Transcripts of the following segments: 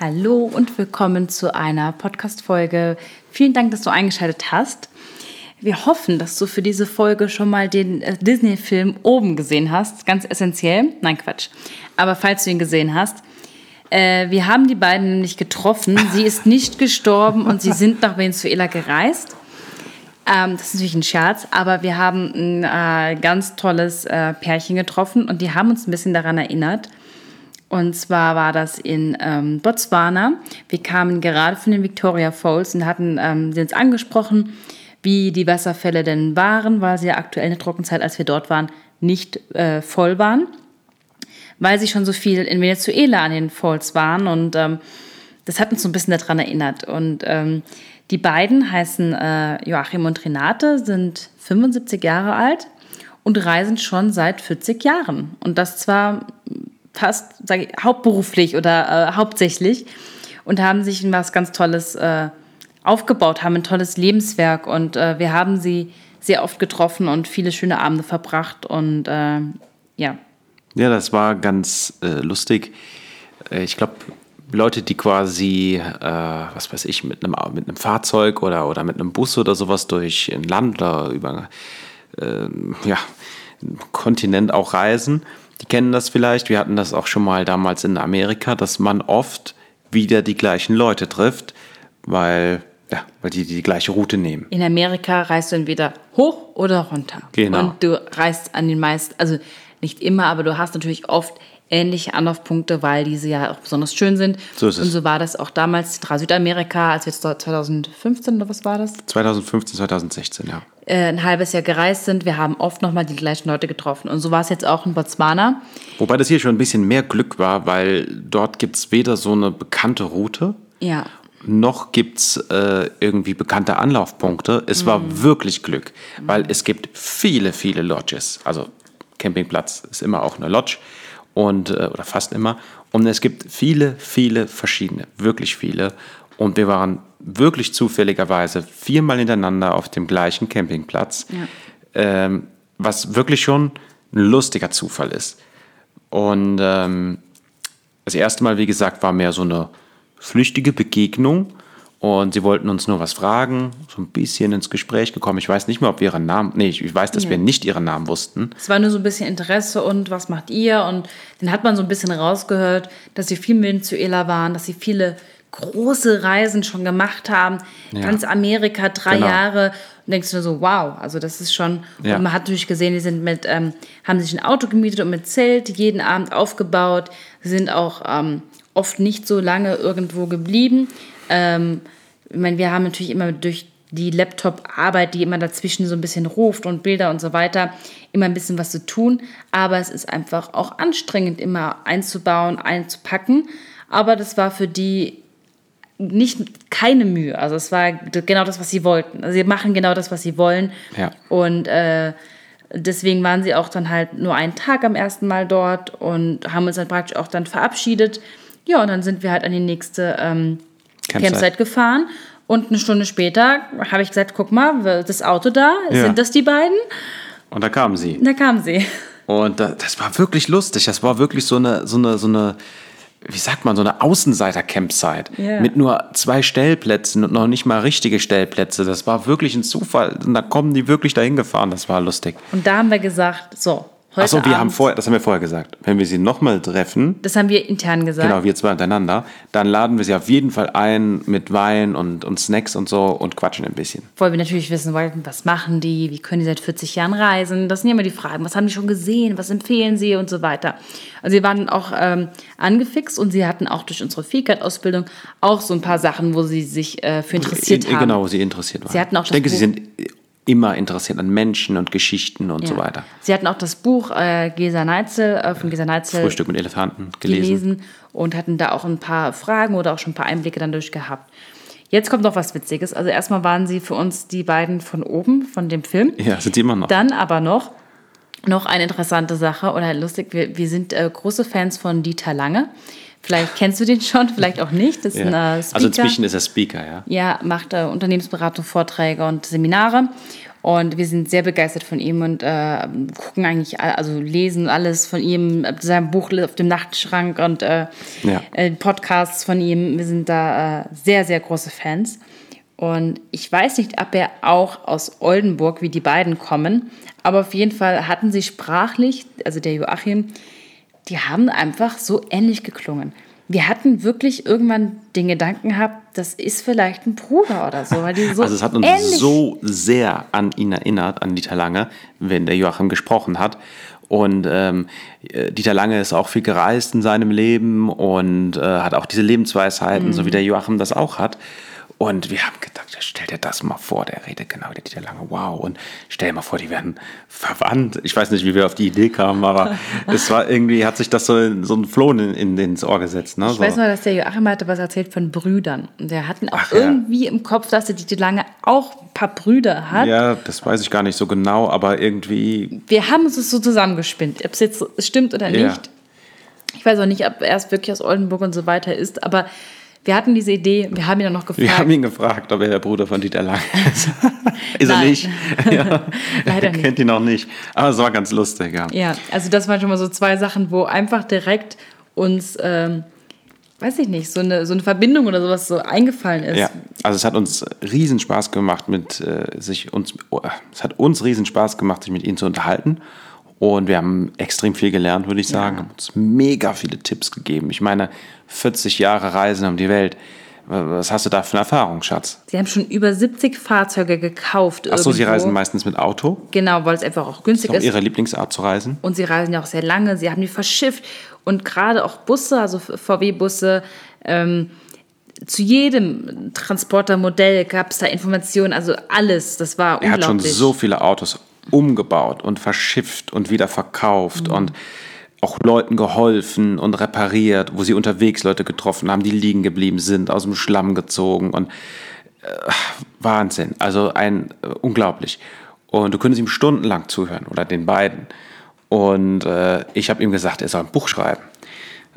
Hallo und willkommen zu einer Podcast-Folge. Vielen Dank, dass du eingeschaltet hast. Wir hoffen, dass du für diese Folge schon mal den äh, Disney-Film oben gesehen hast. Ganz essentiell. Nein, Quatsch. Aber falls du ihn gesehen hast, äh, wir haben die beiden nämlich getroffen. Sie ist nicht gestorben und sie sind nach Venezuela gereist. Ähm, das ist natürlich ein Scherz, aber wir haben ein äh, ganz tolles äh, Pärchen getroffen und die haben uns ein bisschen daran erinnert. Und zwar war das in ähm, Botswana. Wir kamen gerade von den Victoria Falls und hatten ähm, uns angesprochen, wie die Wasserfälle denn waren, weil sie ja aktuell in der Trockenzeit, als wir dort waren, nicht äh, voll waren, weil sie schon so viel in Venezuela an den Falls waren und ähm, das hat uns so ein bisschen daran erinnert. Und ähm, die beiden heißen äh, Joachim und Renate, sind 75 Jahre alt und reisen schon seit 40 Jahren. Und das zwar fast sage ich, hauptberuflich oder äh, hauptsächlich und haben sich was ganz Tolles äh, aufgebaut, haben ein tolles Lebenswerk und äh, wir haben sie sehr oft getroffen und viele schöne Abende verbracht und äh, ja. Ja, das war ganz äh, lustig. Äh, ich glaube, Leute, die quasi, was weiß ich, mit einem, mit Fahrzeug oder, oder mit einem Bus oder sowas durch ein Land oder über ja, einen Kontinent auch reisen, die kennen das vielleicht. Wir hatten das auch schon mal damals in Amerika, dass man oft wieder die gleichen Leute trifft, weil, ja, weil die die gleiche Route nehmen. In Amerika reist du entweder hoch oder runter. Genau. Und du reist an den meisten, also nicht immer, aber du hast natürlich oft ähnliche Anlaufpunkte, weil diese ja auch besonders schön sind. So ist es. Und so war das auch damals Südamerika, als wir jetzt dort 2015 oder was war das? 2015, 2016, ja. Äh, ein halbes Jahr gereist sind. Wir haben oft nochmal die gleichen Leute getroffen. Und so war es jetzt auch in Botswana. Wobei das hier schon ein bisschen mehr Glück war, weil dort gibt es weder so eine bekannte Route, Ja. noch gibt es äh, irgendwie bekannte Anlaufpunkte. Es war wirklich Glück, weil es gibt viele, viele Lodges. Also Campingplatz ist immer auch eine Lodge und äh, oder fast immer. Und es gibt viele, viele verschiedene, wirklich viele. Und wir waren wirklich zufälligerweise viermal hintereinander auf dem gleichen Campingplatz, ähm, was wirklich schon ein lustiger Zufall ist. Und ähm, das erste Mal, wie gesagt, war mehr so eine flüchtige Begegnung. Und sie wollten uns nur was fragen, so ein bisschen ins Gespräch gekommen. Ich weiß nicht mehr, ob wir ihren Namen, nee, ich weiß, dass Ja. wir nicht ihren Namen wussten. Es war nur so ein bisschen Interesse und was macht ihr? Und dann hat man so ein bisschen rausgehört, dass sie viel in Venezuela waren, dass sie viele große Reisen schon gemacht haben. Ja. Ganz Amerika, drei Genau. Jahre. Und denkst du nur so, wow, also das ist schon. Ja. Und man hat natürlich gesehen, die sind mit, ähm, haben sich ein Auto gemietet und mit Zelt jeden Abend aufgebaut, sind auch ähm, oft nicht so lange irgendwo geblieben. Ähm, ich meine, wir haben natürlich immer durch die Laptop-Arbeit, die immer dazwischen so ein bisschen ruft und Bilder und so weiter, immer ein bisschen was zu tun. Aber es ist einfach auch anstrengend, immer einzubauen, einzupacken. Aber das war für die nicht keine Mühe. Also es war genau das, was sie wollten. Also sie machen genau das, was sie wollen. Ja. Und äh, deswegen waren sie auch dann halt nur einen Tag am ersten Mal dort und haben uns dann praktisch auch dann verabschiedet. Ja, und dann sind wir halt an die nächste ähm, Campsite. Campsite. gefahren. Und eine Stunde später habe ich gesagt, guck mal, das Auto da, Ja. sind das die beiden? Und da kamen sie. Da kamen sie. Und da, das war wirklich lustig. Das war wirklich so eine, so eine, so eine, wie sagt man, so eine Außenseiter-Campsite. Ja. Mit nur zwei Stellplätzen und noch nicht mal richtige Stellplätze. Das war wirklich ein Zufall. Und da kommen die wirklich dahin gefahren. Das war lustig. Und da haben wir gesagt, so, Achso, wir haben vorher, das haben wir vorher gesagt. Wenn wir sie nochmal treffen, das haben wir intern gesagt. genau, wir zwei untereinander, dann laden wir sie auf jeden Fall ein mit Wein und, und Snacks und so und quatschen ein bisschen. Weil wir natürlich wissen wollten, was machen die, wie können die seit 40 Jahren reisen. Das sind ja immer die Fragen, was haben die schon gesehen, was empfehlen sie und so weiter. Also wir waren auch ähm, angefixt und sie hatten auch durch unsere Fähigkeit-Ausbildung auch so ein paar Sachen, wo sie sich äh, für interessiert In- haben. Genau, wo sie interessiert waren. Sie hatten auch ich denke, sie Buch- sind immer interessiert an Menschen und Geschichten und Ja. so weiter. Sie hatten auch das Buch äh, Gesa Neitzel äh, von Gesa Neitzel Frühstück mit Elefanten gelesen. gelesen und hatten da auch ein paar Fragen oder auch schon ein paar Einblicke dann durchgehabt. Jetzt kommt noch was Witziges. Also erstmal waren sie für uns die beiden von oben, von dem Film. Ja, sind sie immer noch. Dann aber noch, noch eine interessante Sache oder lustig, wir, wir sind äh, große Fans von Dieter Lange. Vielleicht kennst du den schon, vielleicht auch nicht. Das ist ein ja. äh, Speaker. Also inzwischen ist er Speaker, ja. Ja, macht äh, Unternehmensberatung, Vorträge und Seminare. Und wir sind sehr begeistert von ihm und äh, gucken eigentlich, also lesen alles von ihm, sein Buch auf dem Nachtschrank und äh, Ja. äh, Podcasts von ihm. Wir sind da äh, sehr, sehr große Fans. Und ich weiß nicht, ob er auch aus Oldenburg, wie die beiden kommen, aber auf jeden Fall hatten sie sprachlich, also der Joachim, die haben einfach so ähnlich geklungen. Wir hatten wirklich irgendwann den Gedanken gehabt, das ist vielleicht ein Bruder oder so, weil die so Also es hat uns ähnlich so sehr an ihn erinnert, an Dieter Lange, wenn der Joachim gesprochen hat. Und ähm, äh, Dieter Lange ist auch viel gereist in seinem Leben und äh, hat auch diese Lebensweisheiten, so wie der Joachim das auch hat. Und wir haben gedacht, stell dir das mal vor, der redet genau wie der Dieter Lange, wow. Und stell dir mal vor, die werden verwandt. Ich weiß nicht, wie wir auf die Idee kamen, aber es war irgendwie, hat sich das so, in- so ein Flohen in, in, ins Ohr gesetzt. Ne? Ich so. weiß nur, dass der Joachim hatte was erzählt von Brüdern. Und der hatten auch Ach ja. irgendwie im Kopf, dass der Dieter Lange auch ein paar Brüder hat. Ja, das weiß ich gar nicht so genau, aber irgendwie Wir haben uns das so zusammengespinnt, ob es jetzt stimmt oder Ja. nicht. Ich weiß auch nicht, ob er es wirklich aus Oldenburg und so weiter ist, aber wir hatten diese Idee, wir haben ihn dann noch gefragt. Wir haben ihn gefragt, ob er der Bruder von Dieter Lange ist. ist er nicht? Ja. Leider Er nicht. Kennt ihn noch nicht. Aber es war ganz lustig, ja. Ja, also das waren schon mal so zwei Sachen, wo einfach direkt uns, ähm, weiß ich nicht, so eine, so eine Verbindung oder sowas so eingefallen ist. Ja, also es hat uns riesen Spaß gemacht, mit äh, sich uns, oh, es hat uns riesen Spaß gemacht, sich mit ihnen zu unterhalten. Und wir haben extrem viel gelernt, würde ich sagen. Haben uns mega viele Tipps gegeben. Ich meine, 40 Jahre Reisen um die Welt. Was hast du da für eine Erfahrung, Schatz? Sie haben schon über 70 Fahrzeuge gekauft. Achso, sie reisen meistens mit Auto. Genau, weil es einfach auch günstig Das ist ist. ihre Lieblingsart zu reisen. Und sie reisen ja auch sehr lange, sie haben die verschifft. Und gerade auch Busse, also VW-Busse, ähm, zu jedem Transportermodell gab es da Informationen, also alles. Das war Er hat schon unglaublich. so viele Autos umgebaut und verschifft und wieder verkauft und auch Leuten geholfen und repariert, wo sie unterwegs Leute getroffen haben, die liegen geblieben sind, aus dem Schlamm gezogen und äh, Wahnsinn. Also ein äh, unglaublich. Und du könntest ihm stundenlang zuhören oder den beiden. Und äh, ich habe ihm gesagt, er soll ein Buch schreiben.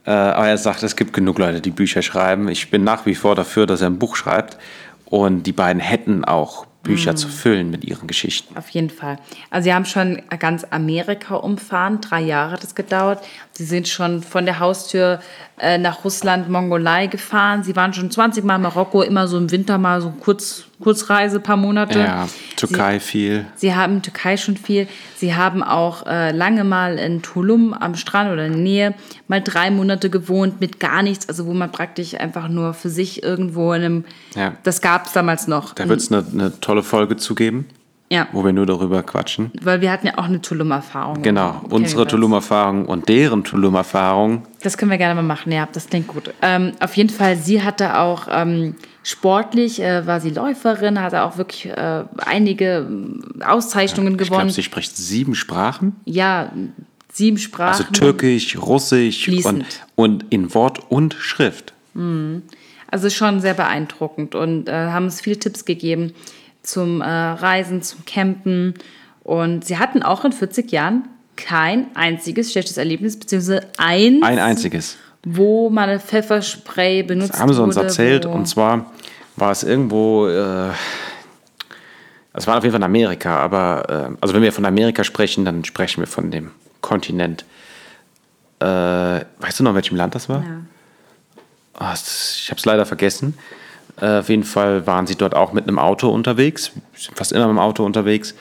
Äh, aber er sagt, es gibt genug Leute, die Bücher schreiben. Ich bin nach wie vor dafür, dass er ein Buch schreibt. Und die beiden hätten auch Bücher zu füllen mit ihren Geschichten. Auf jeden Fall. Also sie haben schon ganz Amerika umfahren, drei Jahre hat es gedauert. Sie sind schon von der Haustür äh, nach Russland, Mongolei gefahren. Sie waren schon 20 Mal in Marokko, immer so im Winter mal so kurz, Kurzreise, paar Monate. Ja, Türkei viel. Sie haben Türkei schon viel. Sie haben auch äh, lange mal in Tulum am Strand oder in der Nähe mal drei Monate gewohnt mit gar nichts, also wo man praktisch einfach nur für sich irgendwo in einem, Ja. das gab es damals noch. Da wird es eine, eine tolle Folge zugeben, ja, wo wir nur darüber quatschen. weil wir hatten ja auch eine Tulum-Erfahrung. Genau, unsere. Tulum-Erfahrung und deren Tulum-Erfahrung. Das können wir gerne mal machen, ja, das klingt gut. Ähm, auf jeden Fall, sie hatte auch ähm, sportlich, äh, war sie Läuferin, hatte auch wirklich äh, einige äh, Auszeichnungen Ich gewonnen. glaube, sie spricht sieben Sprachen. ja, sieben Also Sprachen. Türkisch, Russisch und, Fließend. und in Wort und Schrift. Also schon sehr beeindruckend und äh, haben uns viele Tipps gegeben zum äh, Reisen, zum Campen. Und sie hatten auch in 40 Jahren kein einziges schlechtes Erlebnis, beziehungsweise eins, Ein einziges. wo mal Pfefferspray benutzt Das haben sie uns wurde, erzählt. Und zwar war es irgendwo, äh, es war auf jeden Fall in Amerika, aber äh, also wenn wir von Amerika sprechen, dann sprechen wir von dem Kontinent. Äh, weißt du noch, in welchem Land das war? Ja. Ah, ich habe es leider vergessen. Äh, auf jeden Fall waren sie dort auch mit einem Auto unterwegs, fast immer mit dem Auto unterwegs.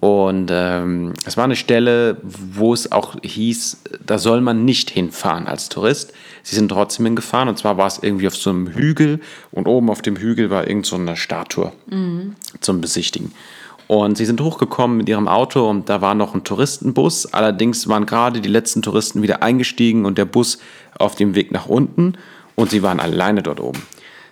Und ähm, es war eine Stelle, wo es auch hieß, da soll man nicht hinfahren als Tourist. Sie sind trotzdem hingefahren und zwar war es irgendwie auf so einem Hügel und oben auf dem Hügel war irgend so eine Statue zum Besichtigen. Und sie sind hochgekommen mit ihrem Auto und da war noch ein Touristenbus. Allerdings waren gerade die letzten Touristen wieder eingestiegen und der Bus auf dem Weg nach unten und sie waren alleine dort oben.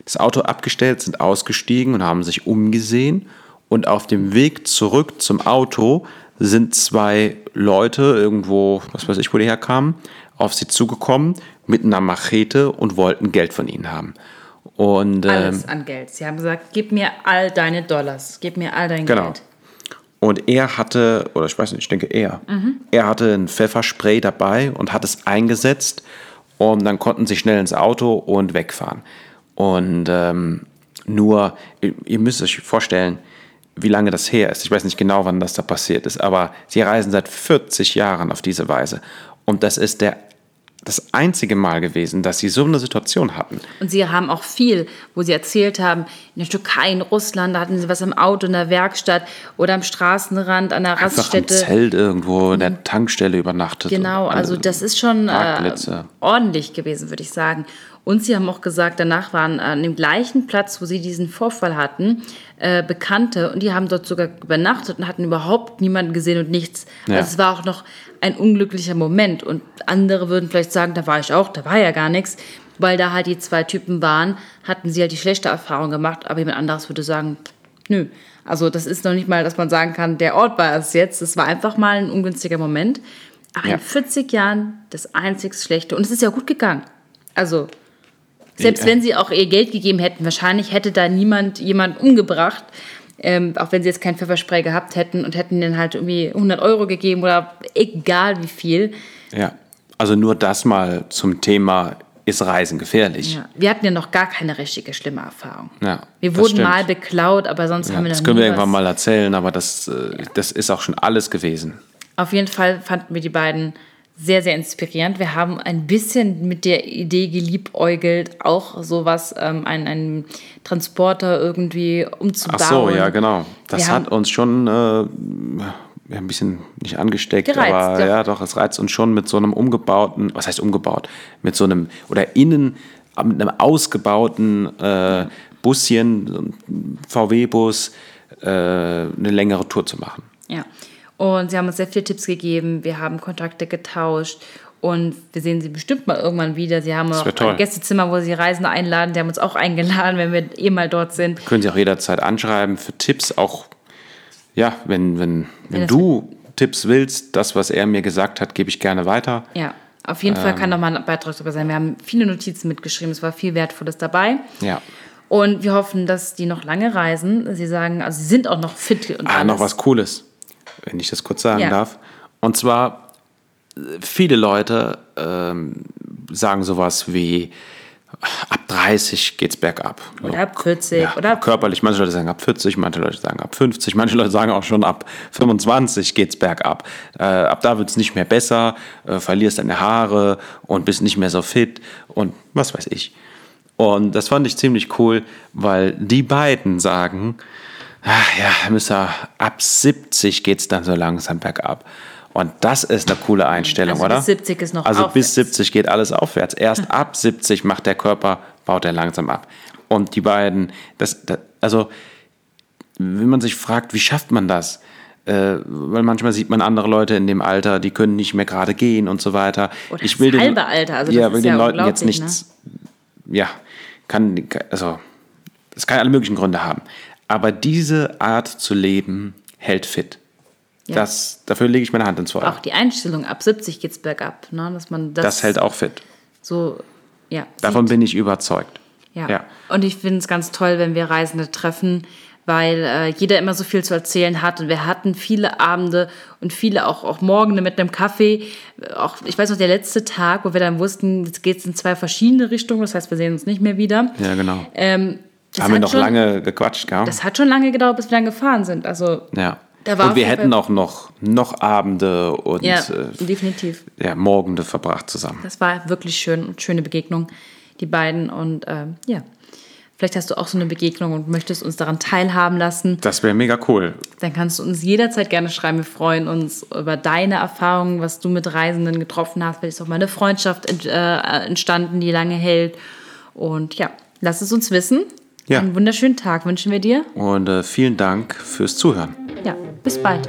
Das Auto abgestellt, sind ausgestiegen und haben sich umgesehen. Und auf dem Weg zurück zum Auto sind zwei Leute irgendwo, was weiß ich, wo die herkamen, auf sie zugekommen mit einer Machete und wollten Geld von ihnen haben. Und ähm, Alles an Geld. Sie haben gesagt, gib mir all deine Dollars, gib mir all dein Genau. Geld. Und er hatte, oder ich weiß nicht, ich denke er, er hatte ein Pfefferspray dabei und hat es eingesetzt und dann konnten sie schnell ins Auto und wegfahren. Und ähm, nur, ihr, ihr müsst euch vorstellen, wie lange das her ist. Ich weiß nicht genau, wann das da passiert ist, aber sie reisen seit 40 Jahren auf diese Weise. Und das ist der das einzige Mal gewesen, dass sie so eine Situation hatten. Und sie haben auch viel, wo sie erzählt haben, in der Türkei, in Russland, da hatten sie was im Auto, in der Werkstatt oder am Straßenrand, an der Einfach Raststätte. im Zelt irgendwo in der Tankstelle übernachtet. Genau, also das ist schon äh, ordentlich gewesen, würde ich sagen. Und sie haben auch gesagt, danach waren an dem gleichen Platz, wo sie diesen Vorfall hatten, äh, Bekannte und die haben dort sogar übernachtet und hatten überhaupt niemanden gesehen und nichts. Ja. Also es war auch noch ein unglücklicher Moment und andere würden vielleicht sagen, da war ich auch, da war ja gar nichts. Weil da halt die zwei Typen waren, hatten sie halt die schlechte Erfahrung gemacht, aber jemand anderes würde sagen, nö. Also das ist noch nicht mal, dass man sagen kann, der Ort war es jetzt. Es war einfach mal ein ungünstiger Moment. Aber Ja. in 40 Jahren das einzig Schlechte. Und es ist ja gut gegangen. Also, selbst wenn sie auch ihr Geld gegeben hätten, wahrscheinlich hätte da niemand jemanden umgebracht. Ähm, auch wenn sie jetzt kein Pfefferspray gehabt hätten und hätten denen halt irgendwie 100 Euro gegeben oder egal wie viel. Ja, also nur das mal zum Thema, ist Reisen gefährlich? Ja. Wir hatten ja noch gar keine richtige schlimme Erfahrung. Ja, wir das wurden stimmt. mal beklaut, aber sonst Ja, haben wir das noch können nie wir irgendwann mal erzählen, aber das, äh, das ist auch schon alles gewesen. Auf jeden Fall fanden wir die beiden sehr, sehr inspirierend. Wir haben ein bisschen mit der Idee geliebäugelt, auch sowas, ähm, einen, einen Transporter irgendwie umzubauen. Ach so, ja, genau. Das Wir hat uns schon äh, ein bisschen nicht angesteckt, Gereizt, aber ja. ja. doch, es reizt uns schon mit so einem umgebauten, was heißt umgebaut? Mit so einem, oder innen, äh, mit einem ausgebauten äh, Buschen, VW-Bus, äh, eine längere Tour zu machen. Ja. Und sie haben uns sehr viele Tipps gegeben. Wir haben Kontakte getauscht. Und wir sehen sie bestimmt mal irgendwann wieder. Sie haben auch ein Gästezimmer, wo sie Reisende einladen. Sie haben uns auch eingeladen, wenn wir eh mal dort sind. Können Sie auch jederzeit anschreiben für Tipps, auch, ja, wenn, wenn, wenn das- du Tipps willst, das, was er mir gesagt hat, gebe ich gerne weiter. Ja, auf jeden Ähm. Fall kann noch mal ein Beitrag darüber sein. Wir haben viele Notizen mitgeschrieben. Es war viel Wertvolles dabei. Ja. Und wir hoffen, dass die noch lange reisen. Sie sagen, also sie sind auch noch fit und Ah, alles. noch was Cooles, wenn ich das kurz sagen Ja. darf. Und zwar, viele Leute ähm, sagen sowas wie, ab 30 geht's bergab. Oder ab 40 Ja, oder ab körperlich. Manche Leute sagen ab 40, manche Leute sagen ab 50, manche Leute sagen auch schon ab 25 geht's bergab. Äh, ab da wird's nicht mehr besser, äh, verlierst deine Haare und bist nicht mehr so fit und was weiß ich. Und das fand ich ziemlich cool, weil die beiden sagen, ach ja, Mister, ab 70 geht's dann so langsam bergab. Und das ist eine coole Einstellung, Also oder? bis 70 ist noch Also bis aufwärts. 70 geht alles aufwärts. Erst ab 70 macht der Körper, baut er langsam ab. Und die beiden, das, das also wenn man sich fragt, wie schafft man das? Äh, weil manchmal sieht man andere Leute in dem Alter, die können nicht mehr gerade gehen und so weiter. Oder ich das will den, halbe Alter, also ja, das will ist den ja Leuten jetzt unglaublich, ne? nichts, ja, kann, also, das kann alle möglichen Gründe haben. Aber diese Art zu leben hält fit. Ja. Das, dafür lege ich meine Hand ins Feuer. auch die Einstellung, ab 70 geht's bergab. Ne? Dass man das, das hält auch fit. so, ja. Davon sieht. bin ich überzeugt. Ja. Ja. Und ich finde es ganz toll, wenn wir Reisende treffen, weil äh, jeder immer so viel zu erzählen hat. Und wir hatten viele Abende und viele auch, auch Morgende mit einem Kaffee. Auch, ich weiß noch, der letzte Tag, wo wir dann wussten, jetzt geht es in zwei verschiedene Richtungen. Das heißt, wir sehen uns nicht mehr wieder. Ja, genau. Ähm, das Haben wir noch schon, lange gequatscht, gell? Das hat schon lange gedauert, bis wir dann gefahren sind. Also, ja. da war und wir hätten auch noch, noch Abende und ja, äh, definitiv. ja, Morgende verbracht zusammen. Das war wirklich schön und schöne Begegnung, die beiden. Und ähm, ja, vielleicht hast du auch so eine Begegnung und möchtest uns daran teilhaben lassen. Das wäre mega cool. Dann kannst du uns jederzeit gerne schreiben. Wir freuen uns über deine Erfahrungen, was du mit Reisenden getroffen hast. Vielleicht ist auch mal eine Freundschaft äh, entstanden, die lange hält. Und ja, lass es uns wissen. Ja. Einen wunderschönen Tag wünschen wir dir. Und äh, vielen Dank fürs Zuhören. Ja, bis bald.